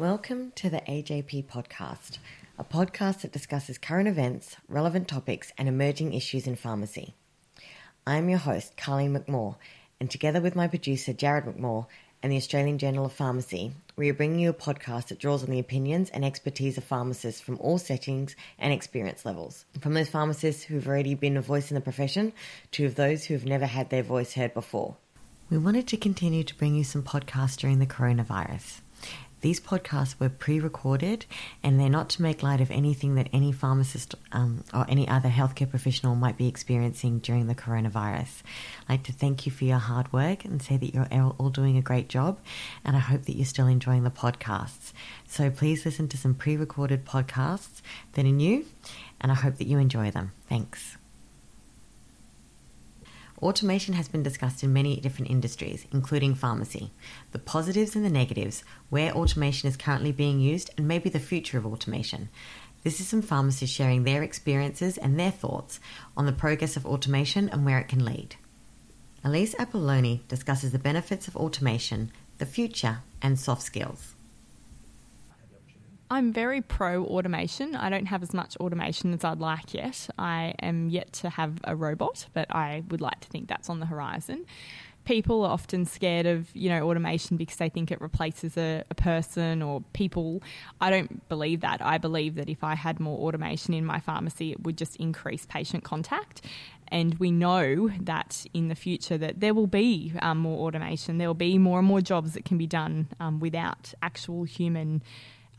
Welcome to the AJP podcast, a podcast that discusses current events, relevant topics, and emerging issues in pharmacy. I'm your host, Carlene McMaugh, and together with my producer, Jared McMaugh, and the Australian Journal of Pharmacy, we are bringing you a podcast that draws on the opinions and expertise of pharmacists from all settings and experience levels. From those pharmacists who've already been a voice in the profession to those who have never had their voice heard before. We wanted to continue to bring you some podcasts during the coronavirus. These podcasts were pre recorded and they're not to make light of anything that any pharmacist um, or any other healthcare professional might be experiencing during the coronavirus. I'd like to thank you for your hard work and say that you're all doing a great job, and I hope that you're still enjoying the podcasts. So please listen to some pre recorded podcasts that are new, and I hope that you enjoy them. Thanks. Automation has been discussed in many different industries, including pharmacy. The positives and the negatives, where automation is currently being used, and maybe the future of automation. This is some pharmacists sharing their experiences and their thoughts on the progress of automation and where it can lead. Elise Apolloni discusses the benefits of automation, the future, and soft skills. I'm very pro automation. I don't have as much automation as I'd like yet. I am yet to have a robot, but I would like to think that's on the horizon. People are often scared of, you know, automation because they think it replaces a, a person or people. I don't believe that. I believe that if I had more automation in my pharmacy, it would just increase patient contact and we know that in the future that there will be um, more automation there will be more and more jobs that can be done um, without actual human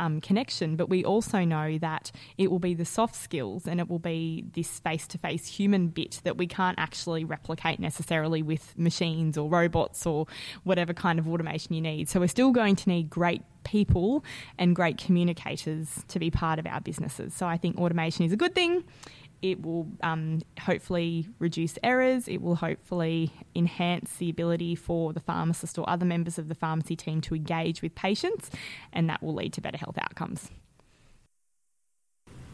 um, connection, but we also know that it will be the soft skills and it will be this face to face human bit that we can't actually replicate necessarily with machines or robots or whatever kind of automation you need. So we're still going to need great people and great communicators to be part of our businesses. So I think automation is a good thing it will um, hopefully reduce errors. It will hopefully enhance the ability for the pharmacist or other members of the pharmacy team to engage with patients, and that will lead to better health outcomes.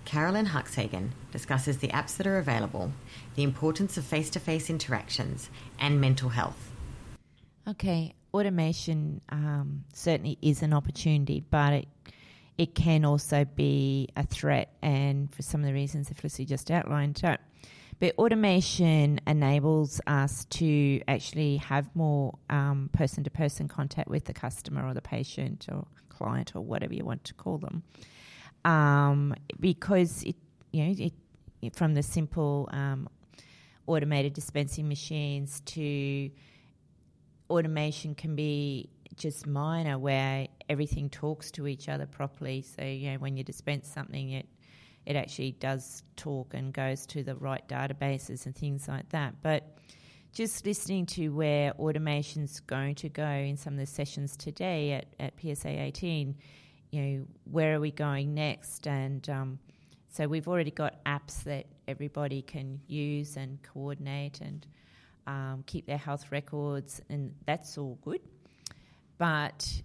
Karalyn Huxhagen discusses the apps that are available, the importance of face to face interactions, and mental health. Okay, automation um, certainly is an opportunity, but it it can also be a threat, and for some of the reasons that Felicity just outlined. So, but automation enables us to actually have more person to person contact with the customer or the patient or client or whatever you want to call them, um, because it you know it, it from the simple um, automated dispensing machines to automation can be just minor where everything talks to each other properly. So, you know, when you dispense something, it it actually does talk and goes to the right databases and things like that. But just listening to where automation's going to go in some of the sessions today at, at PSA 18, you know, where are we going next? And um, so we've already got apps that everybody can use and coordinate and um, keep their health records, and that's all good but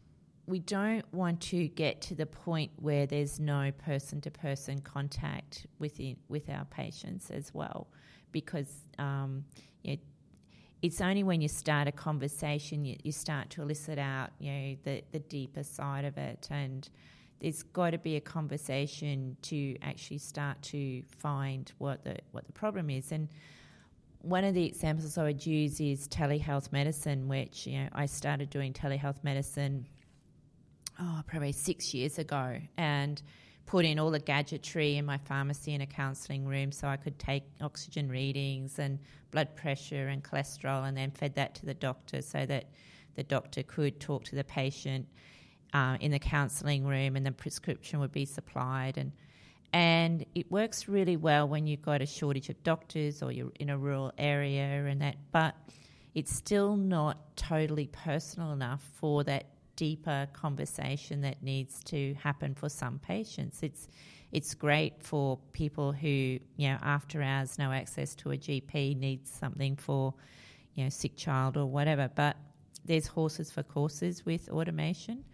we don't want to get to the point where there's no person to person contact within, with our patients as well, because um, you know, it's only when you start a conversation you, you, start to elicit out you know the, the deeper side of it and there's got to be a conversation to actually start to find what the what the problem is. And one of the examples I would use is telehealth medicine, which you know I started doing telehealth medicine oh probably six years ago, and put in all the gadgetry in my pharmacy in a counselling room so I could take oxygen readings and blood pressure and cholesterol, and then fed that to the doctor so that the doctor could talk to the patient uh, in the counselling room, and the prescription would be supplied. And and it works really well when you've got a shortage of doctors or you're in a rural area and that but it's still not totally personal enough for that deeper conversation that needs to happen for some patients. It's it's great for people who you know after hours no access to a GP needs something for you know sick child or whatever. But there's horses for courses with automation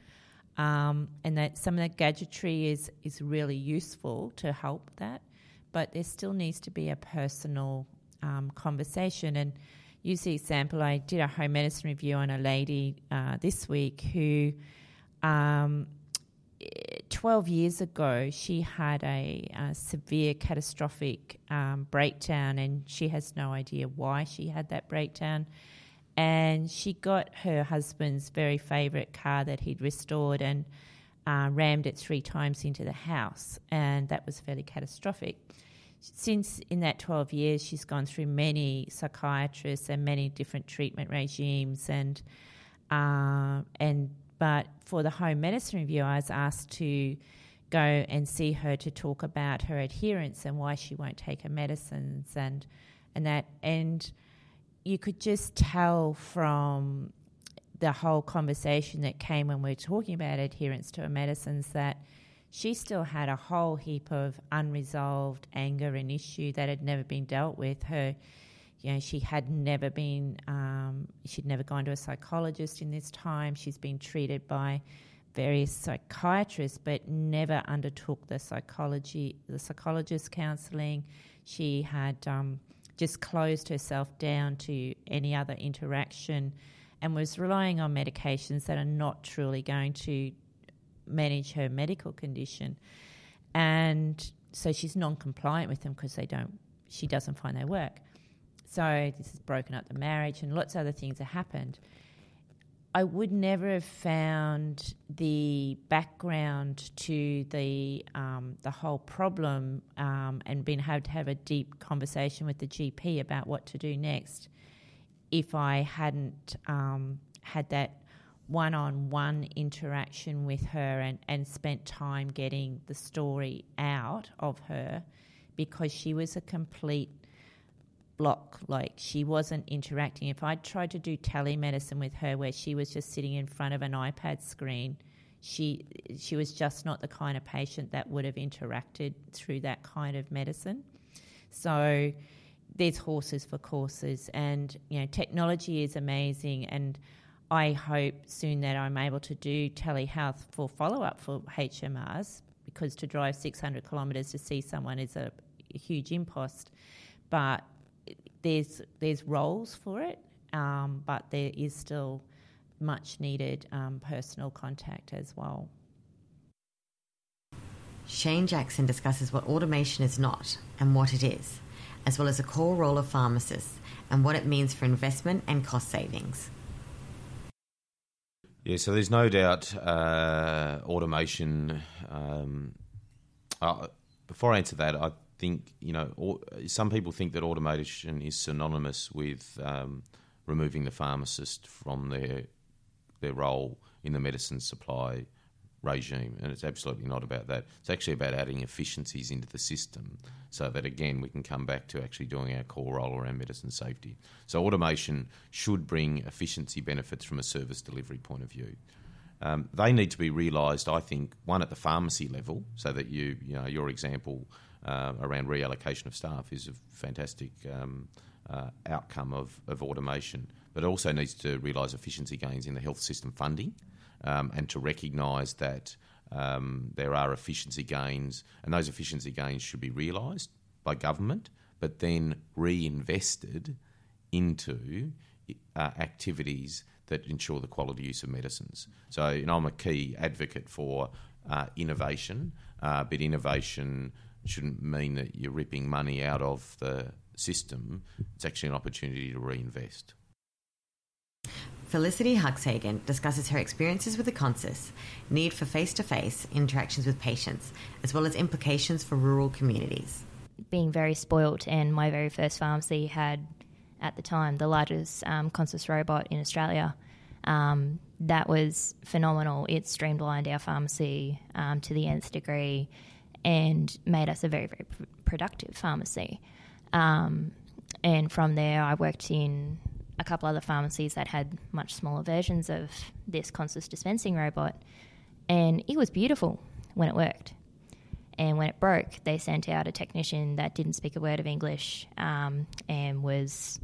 um, and that some of the gadgetry is is really useful to help that, but there still needs to be a personal um, conversation. And use the example, I did a home medicine review on a lady uh, this week who um, 12 years ago, she had a, a severe catastrophic um, breakdown, and she has no idea why she had that breakdown. And she got her husband's very favourite car that he'd restored and uh, rammed it three times into the house, and that was fairly catastrophic. Since in that 12 years, she's gone through many psychiatrists and many different treatment regimes, and uh, and but for the home medicine review, I was asked to go and see her to talk about her adherence and why she won't take her medicines and and that and you could just tell from the whole conversation that came when we were talking about adherence to her medicines that she still had a whole heap of unresolved anger and issue that had never been dealt with. Her you know, she had never been, um, she'd never gone to a psychologist in this time. She's been treated by various psychiatrists, but never undertook the psychology, the psychologist counselling. She had um, just closed herself down to any other interaction, and was relying on medications that are not truly going to manage her medical condition, and so she's non-compliant with them because they don't. She doesn't find they work. So this has broken up the marriage, and lots of other things have happened. I would never have found the background to the um, the whole problem um, and been able to have a deep conversation with the GP about what to do next if I hadn't um, had that one on one interaction with her and, and spent time getting the story out of her because she was a complete block. Like she wasn't interacting. If I tried to do telemedicine with her, where she was just sitting in front of an iPad screen, she she was just not the kind of patient that would have interacted through that kind of medicine. So there's horses for courses, and you know technology is amazing, and I hope soon that I'm able to do telehealth for follow up for HMRs because to drive 600 kilometres to see someone is a, a huge impost. But there's there's roles for it, um, but there is still much needed um, personal contact as well. Shane Jackson discusses what automation is not and what it is, as well as the core role of pharmacists and what it means for investment and cost savings. Yeah, so there's no doubt uh, automation. Um, uh, before I answer that, I think you know some people think that automation is synonymous with um, removing the pharmacist from their their role in the medicine supply regime, and it's absolutely not about that. It's actually about adding efficiencies into the system, so that again we can come back to actually doing our core role around medicine safety. So automation should bring efficiency benefits from a service delivery point of view. Um, they need to be realised, I think, one at the pharmacy level, so that you, you know, your example uh, around reallocation of staff is a fantastic um, uh, outcome of, of automation. But it also needs to realise efficiency gains in the health system funding um, and to recognise that um, there are efficiency gains, and those efficiency gains should be realised by government, but then reinvested into uh, activities that ensure the quality use of medicines. So, you know, I'm a key advocate for uh, innovation, uh, but innovation shouldn't mean that you're ripping money out of the system. It's actually an opportunity to reinvest. Felicity Huxhagen discusses her experiences with the Consis, need for face to face interactions with patients, as well as implications for rural communities. Being very spoilt, and my very first pharmacy had, at the time, the largest um, Consis robot in Australia. Um, that was phenomenal. It streamlined our pharmacy um, to the nth degree and made us a very, very pr- productive pharmacy. Um, and from there, I worked in a couple other pharmacies that had much smaller versions of this Consis dispensing robot, and it was beautiful when it worked. And when it broke, they sent out a technician that didn't speak a word of English um, and was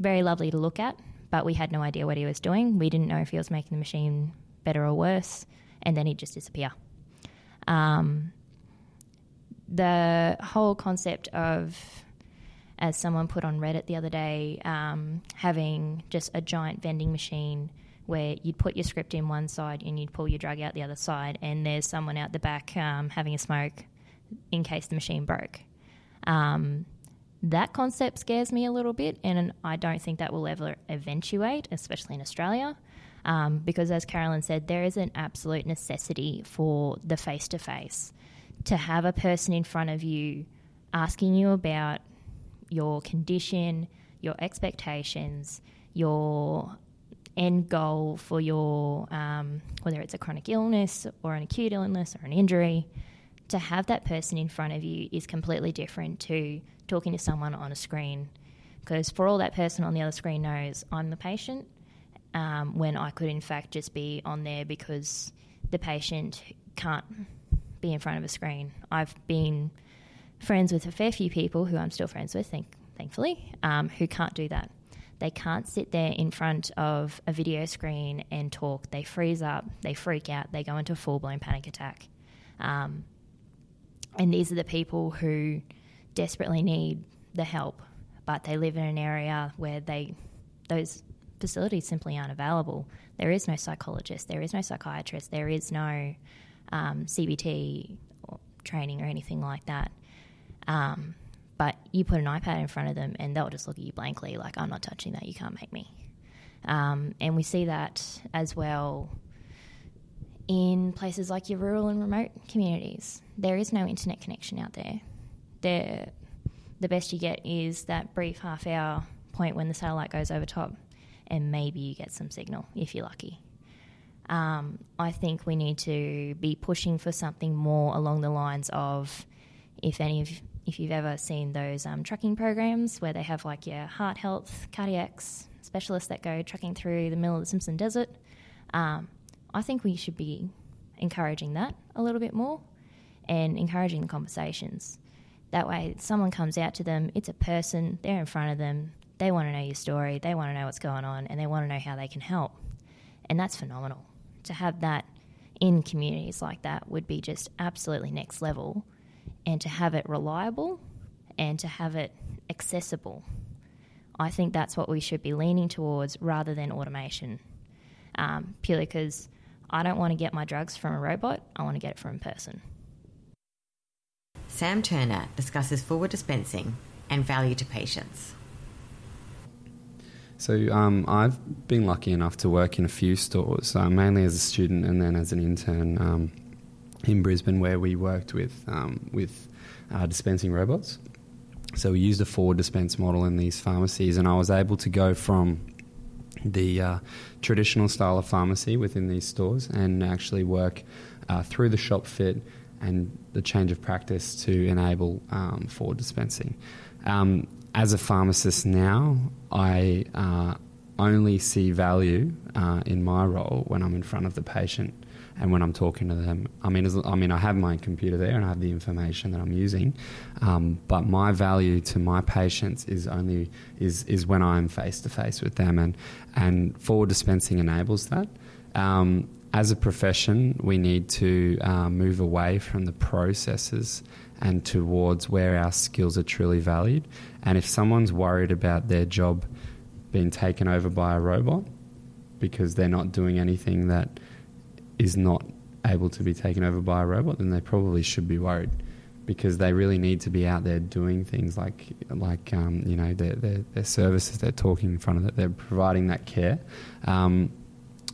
very lovely to look at, but we had no idea what he was doing. We didn't know if he was making the machine better or worse, and then he'd just disappear. Um, the whole concept of, as someone put on Reddit the other day, um, having just a giant vending machine where you'd put your script in one side and you'd pull your drug out the other side, and there's someone out the back um, having a smoke in case the machine broke. Um, that concept scares me a little bit, and I don't think that will ever eventuate, especially in Australia. Um, because, as Karalyn said, there is an absolute necessity for the face to face to have a person in front of you asking you about your condition, your expectations, your end goal for your, um, whether it's a chronic illness or an acute illness or an injury, to have that person in front of you is completely different to talking to someone on a screen. Because for all that person on the other screen knows, I'm the patient, um, when I could in fact just be on there because the patient can't be in front of a screen. I've been friends with a fair few people who I'm still friends with, thank, thankfully, um, who can't do that. They can't sit there in front of a video screen and talk. They freeze up, they freak out, they go into a full blown panic attack. Um, and these are the people who desperately need the help, but they live in an area where they those facilities simply aren't available. There is no psychologist, there is no psychiatrist, there is no um, CBT or training or anything like that. Um, but you put an iPad in front of them and they'll just look at you blankly, like, I'm not touching that, you can't make me. Um, and we see that as well in places like your rural and remote communities. There is no internet connection out there. There, the best you get is that brief half hour point when the satellite goes over top, and maybe you get some signal if you're lucky. Um, I think we need to be pushing for something more along the lines of, if any of if you've ever seen those um, trucking programs where they have like your heart health, cardiacs specialists that go trucking through the middle of the Simpson Desert, um, I think we should be encouraging that a little bit more and encouraging the conversations. That way, someone comes out to them, it's a person, they're in front of them, they want to know your story, they want to know what's going on, and they want to know how they can help. And that's phenomenal. To have that in communities like that would be just absolutely next level. And to have it reliable and to have it accessible, I think that's what we should be leaning towards rather than automation. Um, purely because I don't want to get my drugs from a robot, I want to get it from a person. Sam Turner discusses forward dispensing and value to patients. So um, I've been lucky enough to work in a few stores, uh, mainly as a student and then as an intern um, in Brisbane, where we worked with um, with uh, dispensing robots. So we used a forward dispense model in these pharmacies, and I was able to go from the uh, traditional style of pharmacy within these stores and actually work uh, through the shop fit and the change of practice to enable um, forward dispensing. Um, as a pharmacist now, I uh, only see value uh, in my role when I'm in front of the patient and when I'm talking to them. I mean, I mean, I have my computer there and I have the information that I'm using, um, but my value to my patients is only is is when I'm face to face with them, and and forward dispensing enables that. Um, as a profession, we need to uh, move away from the processes and towards where our skills are truly valued. And if someone's worried about their job being taken over by a robot because they're not doing anything that is not able to be taken over by a robot, then they probably should be worried because they really need to be out there doing things like like um, you know their, their, their services. They're talking in front of it. They're providing that care. Um,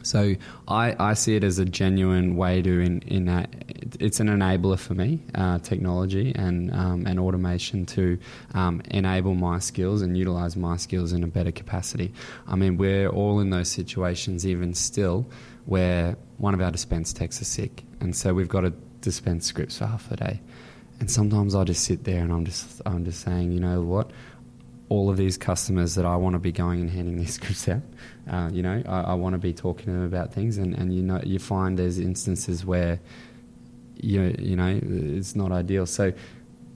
so I, I see it as a genuine way to in, in that it's an enabler for me, uh, technology and um, and automation to um, enable my skills and utilize my skills in a better capacity. I mean, we're all in those situations even still where one of our dispense techs are sick, and so we've got to dispense scripts for half a day. And sometimes I just sit there and I'm just I'm just saying, you know what, all of these customers that I want to be going and handing these scripts out. Uh, you know, I, I, want to be talking to them about things, and, and you know, you find there's instances where you you know it's not ideal. So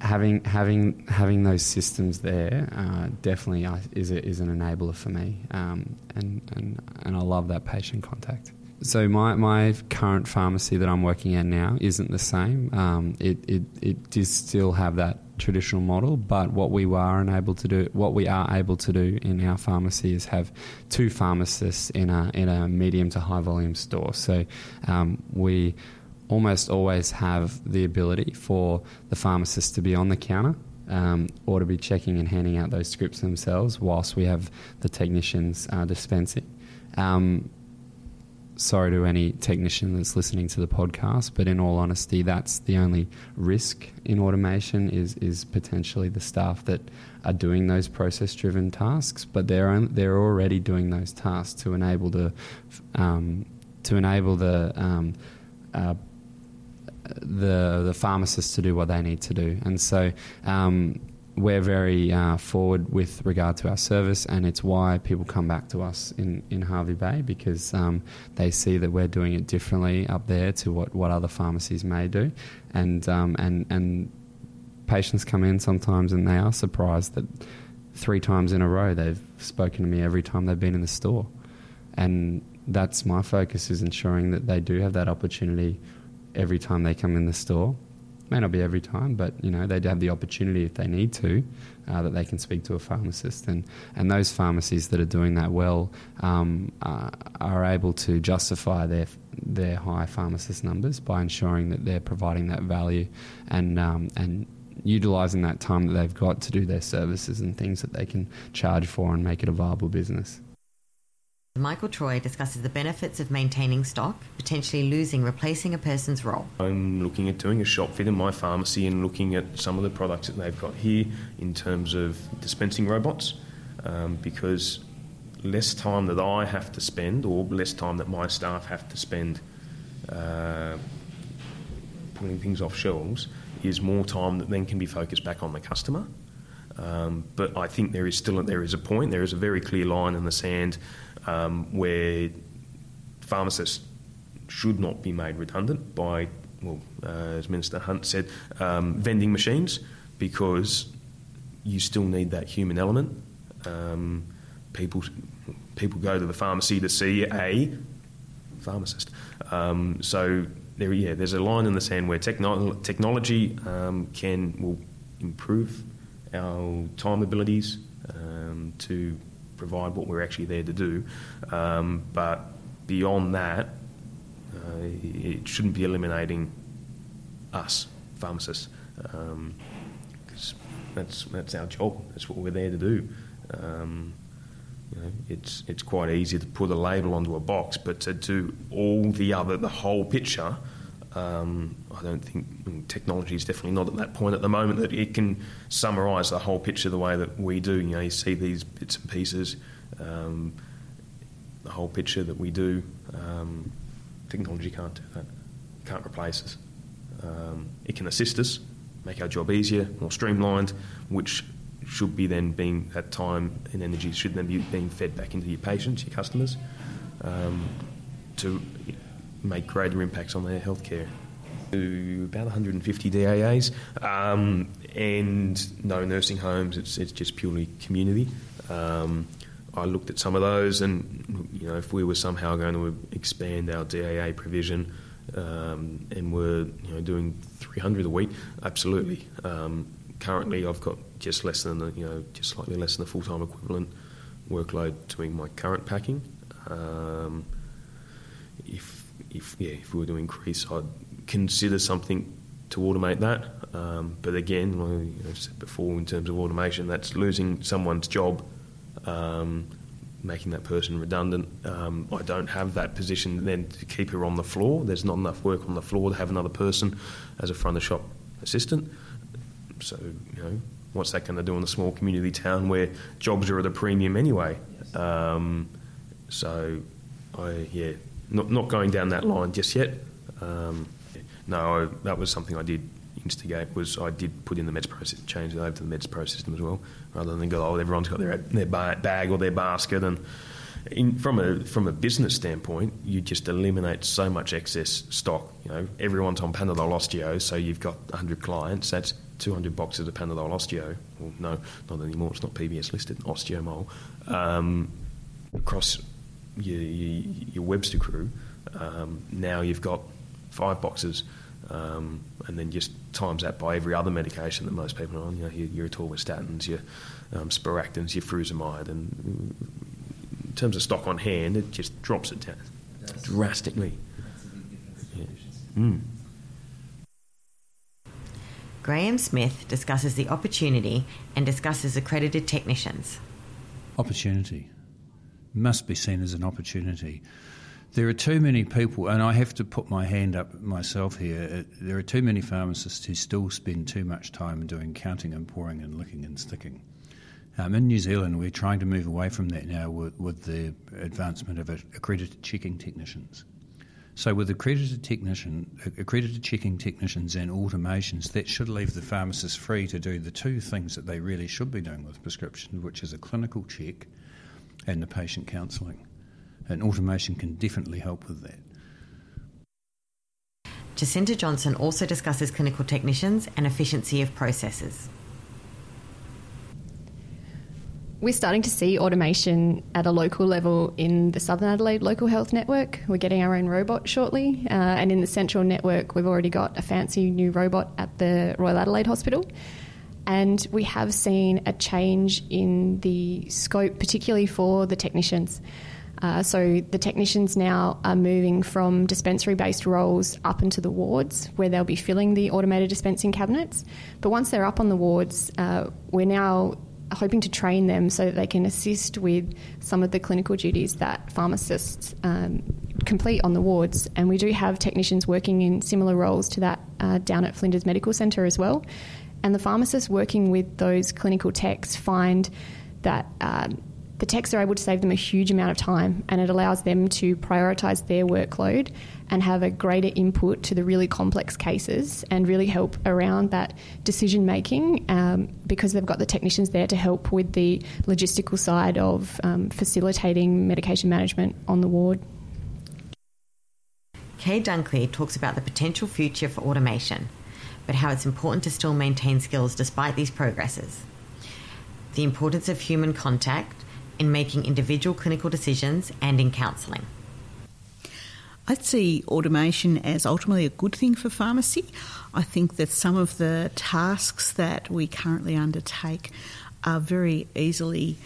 having having having those systems there uh, definitely is a, is an enabler for me, um, and and and I love that patient contact. so my, my current pharmacy that I'm working at now isn't the same. Um, it, it it does still have that traditional model, but what we are unable to do, what we are able to do in our pharmacy is have two pharmacists in a in a medium to high volume store. So um, we almost always have the ability for the pharmacist to be on the counter um, or to be checking and handing out those scripts themselves whilst we have the technicians uh, dispensing. Um, sorry to any technician that's listening to the podcast, but in all honesty, that's the only risk in automation is is potentially the staff that are doing those process driven tasks, but they're they're already doing those tasks to enable the um, to enable the um, uh, the the pharmacists to do what they need to do, and so um, we're very uh, forward with regard to our service, and it's why people come back to us in, in Hervey Bay because um, they see that we're doing it differently up there to what, what other pharmacies may do, and um, and and patients come in sometimes and they are surprised that three times in a row they've spoken to me every time they've been in the store, and that's my focus is ensuring that they do have that opportunity every time they come in the store May not be every time, but you know they have the opportunity if they need to uh, that they can speak to a pharmacist, and and those pharmacies that are doing that well um, uh, are able to justify their their high pharmacist numbers by ensuring that they're providing that value and um, and utilising that time that they've got to do their services and things that they can charge for and make it a viable business. Michael Troy discusses the benefits of maintaining stock, potentially losing, replacing a person's role. I'm looking at doing a shop fit in my pharmacy and looking at some of the products that they've got here in terms of dispensing robots um, because less time that I have to spend or less time that my staff have to spend uh, putting things off shelves is more time that then can be focused back on the customer. Um, but I think there is still a, there is a point. There is a very clear line in the sand um, where pharmacists should not be made redundant by, well, uh, as Minister Hunt said, um, vending machines, because you still need that human element. Um, people people go to the pharmacy to see a pharmacist. Um, so there, yeah, there's a line in the sand where techno- technology um, can will improve our time abilities um, to provide what we're actually there to do. Um, but beyond that, uh, it shouldn't be eliminating us, pharmacists, because um, that's, that's our job. That's what we're there to do. Um, you know, it's it's quite easy to put a label onto a box, but to do all the other, the whole picture, um, I don't think technology is definitely not at that point at the moment that it can summarise the whole picture the way that we do. You know, you see these bits and pieces, um, the whole picture that we do. Um, technology can't do that. It Can't replace us. Um, it can assist us, make our job easier, more streamlined, which should be then being that time and energy should then be being fed back into your patients, your customers, um, to make greater impacts on their healthcare. About 150 DAAs um, and no nursing homes. It's, it's just purely community. Um, I looked at some of those, and you know, if we were somehow going to expand our DAA provision um, and we're you know doing 300 a week, absolutely. Um, currently, I've got just less than the, you know just slightly less than the full time equivalent workload doing my current packing. Um, if if yeah, if we were to increase, I'd consider something to automate that. Um, but again, like know, said before, in terms of automation, that's losing someone's job, um, making that person redundant. Um, I don't have that position then to keep her on the floor. There's not enough work on the floor to have another person as a front of shop assistant. So you know, what's that going to do in a small community town where jobs are at a premium anyway? Um, so, I yeah, not, not going down that line just yet. Um, no, I, that was something I did instigate. Was I did put in the Meds Pro system, change it over to the Meds Pro system as well, rather than go, oh, everyone's got their their bag or their basket. And in, from a from a business standpoint, you just eliminate so much excess stock. You know, everyone's on Panadol Osteo, so you've got 100 clients. That's 200 boxes of Panadol Osteo. Well, no, not anymore. It's not PBS listed. Osteomol um, across your, your, your Webster crew, Um, now you've got five boxes, um, and then just times that by every other medication that most people are on. You know, your, your atorvastatins, your um, spiractins, your furosemide, and in terms of stock on hand, it just drops it down drastically. Yeah. Mm. Graham Smith discusses the opportunity and discusses accredited technicians. Opportunity must be seen as an opportunity. There are too many people, and I have to put my hand up myself here. Uh, there are too many pharmacists who still spend too much time doing counting and pouring and licking and sticking. Um, in New Zealand, we're trying to move away from that now with, with the advancement of accredited checking technicians. So, with accredited technician, accredited checking technicians and automations, that should leave the pharmacist free to do the two things that they really should be doing with prescription, which is a clinical check and the patient counselling. And automation can definitely help with that. Jacinta Johnson also discusses clinical technicians and efficiency of processes. We're starting to see automation at a local level in the Southern Adelaide Local Health Network. We're getting our own robot shortly. Uh, and in the Central Network, we've already got a fancy new robot at the Royal Adelaide Hospital. And we have seen a change in the scope, particularly for the technicians. Uh, so the technicians now are moving from dispensary based roles up into the wards where they'll be filling the automated dispensing cabinets. But once they're up on the wards, uh, we're now hoping to train them so that they can assist with some of the clinical duties that pharmacists um, complete on the wards. And we do have technicians working in similar roles to that uh, down at Flinders Medical Centre as well. And the pharmacists working with those clinical techs find that um, the techs are able to save them a huge amount of time and it allows them to prioritise their workload and have a greater input to the really complex cases and really help around that decision making um, because they've got the technicians there to help with the logistical side of um, facilitating medication management on the ward. Kay Dunkley talks about the potential future for automation, but how it's important to still maintain skills despite these progresses. The importance of human contact in making individual clinical decisions and in counselling. I'd see automation as ultimately a good thing for pharmacy. I think that some of the tasks that we currently undertake are very easily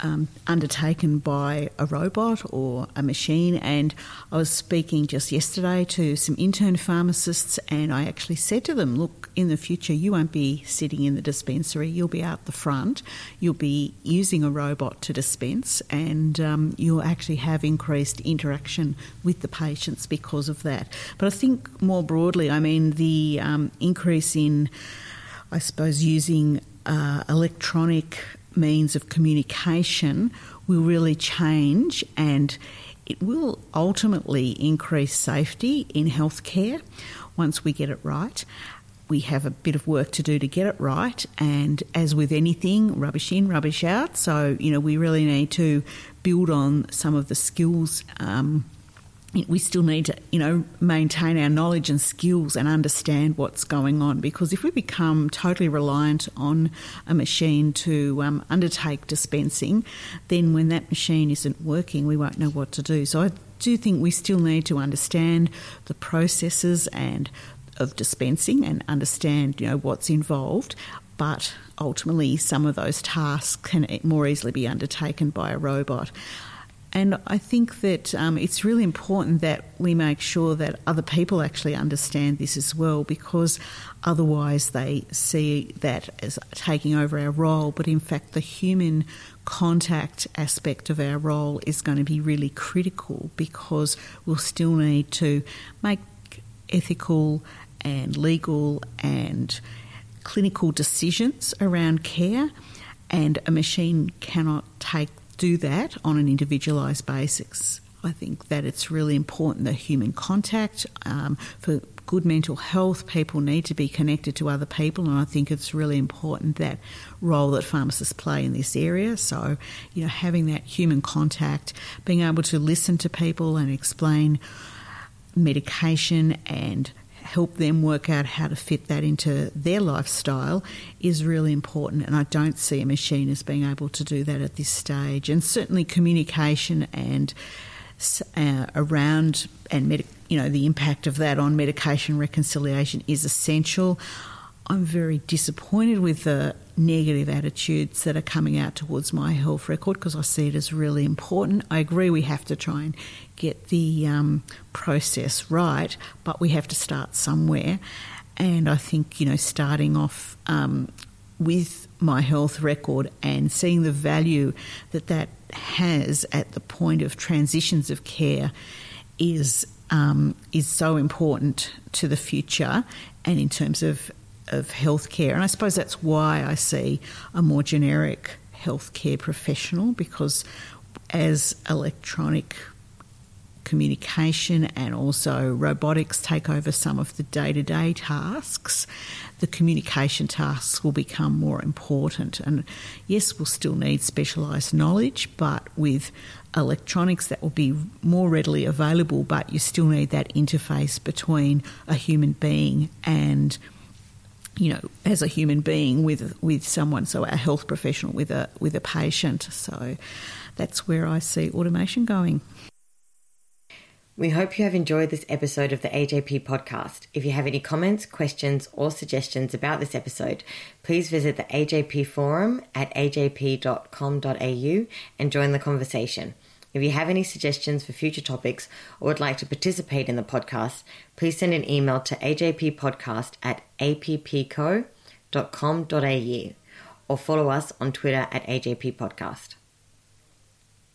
um, undertaken by a robot or a machine. And I was speaking just yesterday to some intern pharmacists, and I actually said to them, Look, in the future, you won't be sitting in the dispensary, you'll be out the front, you'll be using a robot to dispense, and um, you'll actually have increased interaction with the patients because of that. But I think more broadly, I mean, the um, increase in, I suppose, using uh, electronic means of communication will really change and it will ultimately increase safety in healthcare once we get it right. We have a bit of work to do to get it right, and as with anything, rubbish in, rubbish out. So, you know, we really need to build on some of the skills um, we still need to, you know, maintain our knowledge and skills and understand what's going on. Because if we become totally reliant on a machine to um, undertake dispensing, then when that machine isn't working, we won't know what to do. So I do think we still need to understand the processes and of dispensing and understand, you know, what's involved. But ultimately, some of those tasks can more easily be undertaken by a robot. And I think that um, it's really important that we make sure that other people actually understand this as well, because otherwise they see that as taking over our role. But in fact, the human contact aspect of our role is going to be really critical because we'll still need to make ethical and legal and clinical decisions around care, and a machine cannot take do that on an individualised basis. I think that it's really important that human contact um, for good mental health, people need to be connected to other people, and I think it's really important that role that pharmacists play in this area. So, you know, having that human contact, being able to listen to people and explain medication and help them work out how to fit that into their lifestyle is really important. And I don't see a machine as being able to do that at this stage. And certainly communication and uh, around and med- you know the impact of that on medication reconciliation is essential. I'm very disappointed with the negative attitudes that are coming out towards my health record because I see it as really important. I agree we have to try and get the um, process right, but we have to start somewhere. And I think, you know, starting off um, with my health record and seeing the value that that has at the point of transitions of care is um, is so important to the future and in terms of of healthcare. And I suppose that's why I see a more generic healthcare professional because as electronic communication and also robotics take over some of the day to day tasks, the communication tasks will become more important. And yes, we'll still need specialised knowledge, but with electronics that will be more readily available, but you still need that interface between a human being and you know, as a human being with with someone, so a health professional with a with a patient. So that's where I see automation going. We hope you have enjoyed this episode of the AJP podcast. If you have any comments, questions, or suggestions about this episode, please visit the AJP forum at ajp.com.au and join the conversation. If you have any suggestions for future topics or would like to participate in the podcast, please send an email to ajppodcast at appco.com.au or follow us on Twitter at AJP Podcast.